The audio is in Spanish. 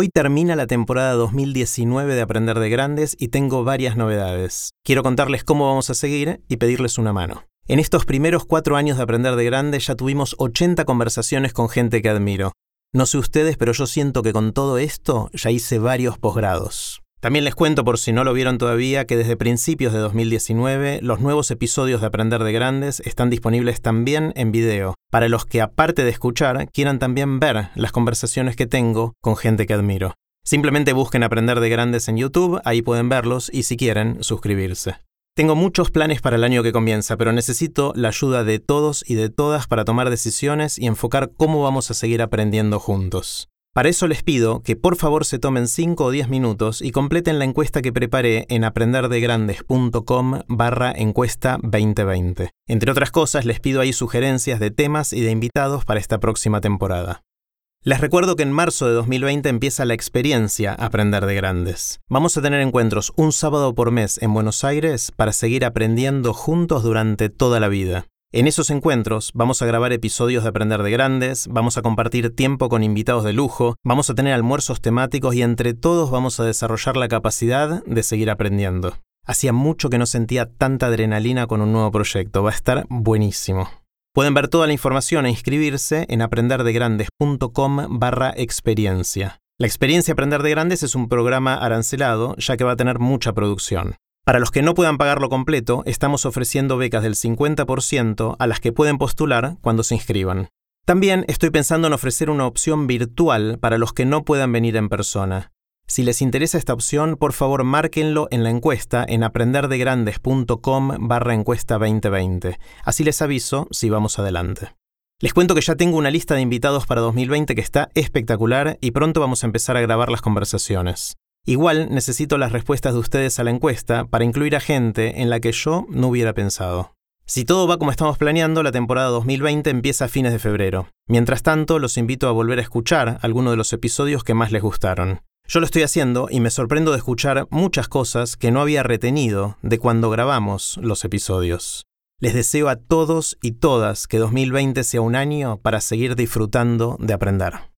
Hoy termina la temporada 2019 de Aprender de Grandes y tengo varias novedades. Quiero contarles cómo vamos a seguir y pedirles una mano. En estos primeros cuatro años de Aprender de Grandes ya tuvimos 80 conversaciones con gente que admiro. No sé ustedes, pero yo siento que con todo esto ya hice varios posgrados. También les cuento, por si no lo vieron todavía, que desde principios de 2019 los nuevos episodios de Aprender de Grandes están disponibles también en video, para los que aparte de escuchar, quieran también ver las conversaciones que tengo con gente que admiro. Simplemente busquen Aprender de Grandes en YouTube, ahí pueden verlos y si quieren, suscribirse. Tengo muchos planes para el año que comienza, pero necesito la ayuda de todos y de todas para tomar decisiones y enfocar cómo vamos a seguir aprendiendo juntos. Para eso les pido que por favor se tomen 5 o 10 minutos y completen la encuesta que preparé en aprenderdegrandes.com barra encuesta 2020. Entre otras cosas, les pido ahí sugerencias de temas y de invitados para esta próxima temporada. Les recuerdo que en marzo de 2020 empieza la experiencia Aprender de Grandes. Vamos a tener encuentros un sábado por mes en Buenos Aires para seguir aprendiendo juntos durante toda la vida. En esos encuentros vamos a grabar episodios de Aprender de Grandes, vamos a compartir tiempo con invitados de lujo, vamos a tener almuerzos temáticos y entre todos vamos a desarrollar la capacidad de seguir aprendiendo. Hacía mucho que no sentía tanta adrenalina con un nuevo proyecto, va a estar buenísimo. Pueden ver toda la información e inscribirse en aprenderdegrandes.com barra experiencia. La experiencia Aprender de Grandes es un programa arancelado, ya que va a tener mucha producción. Para los que no puedan pagarlo completo, estamos ofreciendo becas del 50% a las que pueden postular cuando se inscriban. También estoy pensando en ofrecer una opción virtual para los que no puedan venir en persona. Si les interesa esta opción, por favor márquenlo en la encuesta en aprenderdegrandes.com barra encuesta 2020. Así les aviso si vamos adelante. Les cuento que ya tengo una lista de invitados para 2020 que está espectacular y pronto vamos a empezar a grabar las conversaciones. Igual necesito las respuestas de ustedes a la encuesta para incluir a gente en la que yo no hubiera pensado. Si todo va como estamos planeando, la temporada 2020 empieza a fines de febrero. Mientras tanto, los invito a volver a escuchar algunos de los episodios que más les gustaron. Yo lo estoy haciendo y me sorprendo de escuchar muchas cosas que no había retenido de cuando grabamos los episodios. Les deseo a todos y todas que 2020 sea un año para seguir disfrutando de aprender.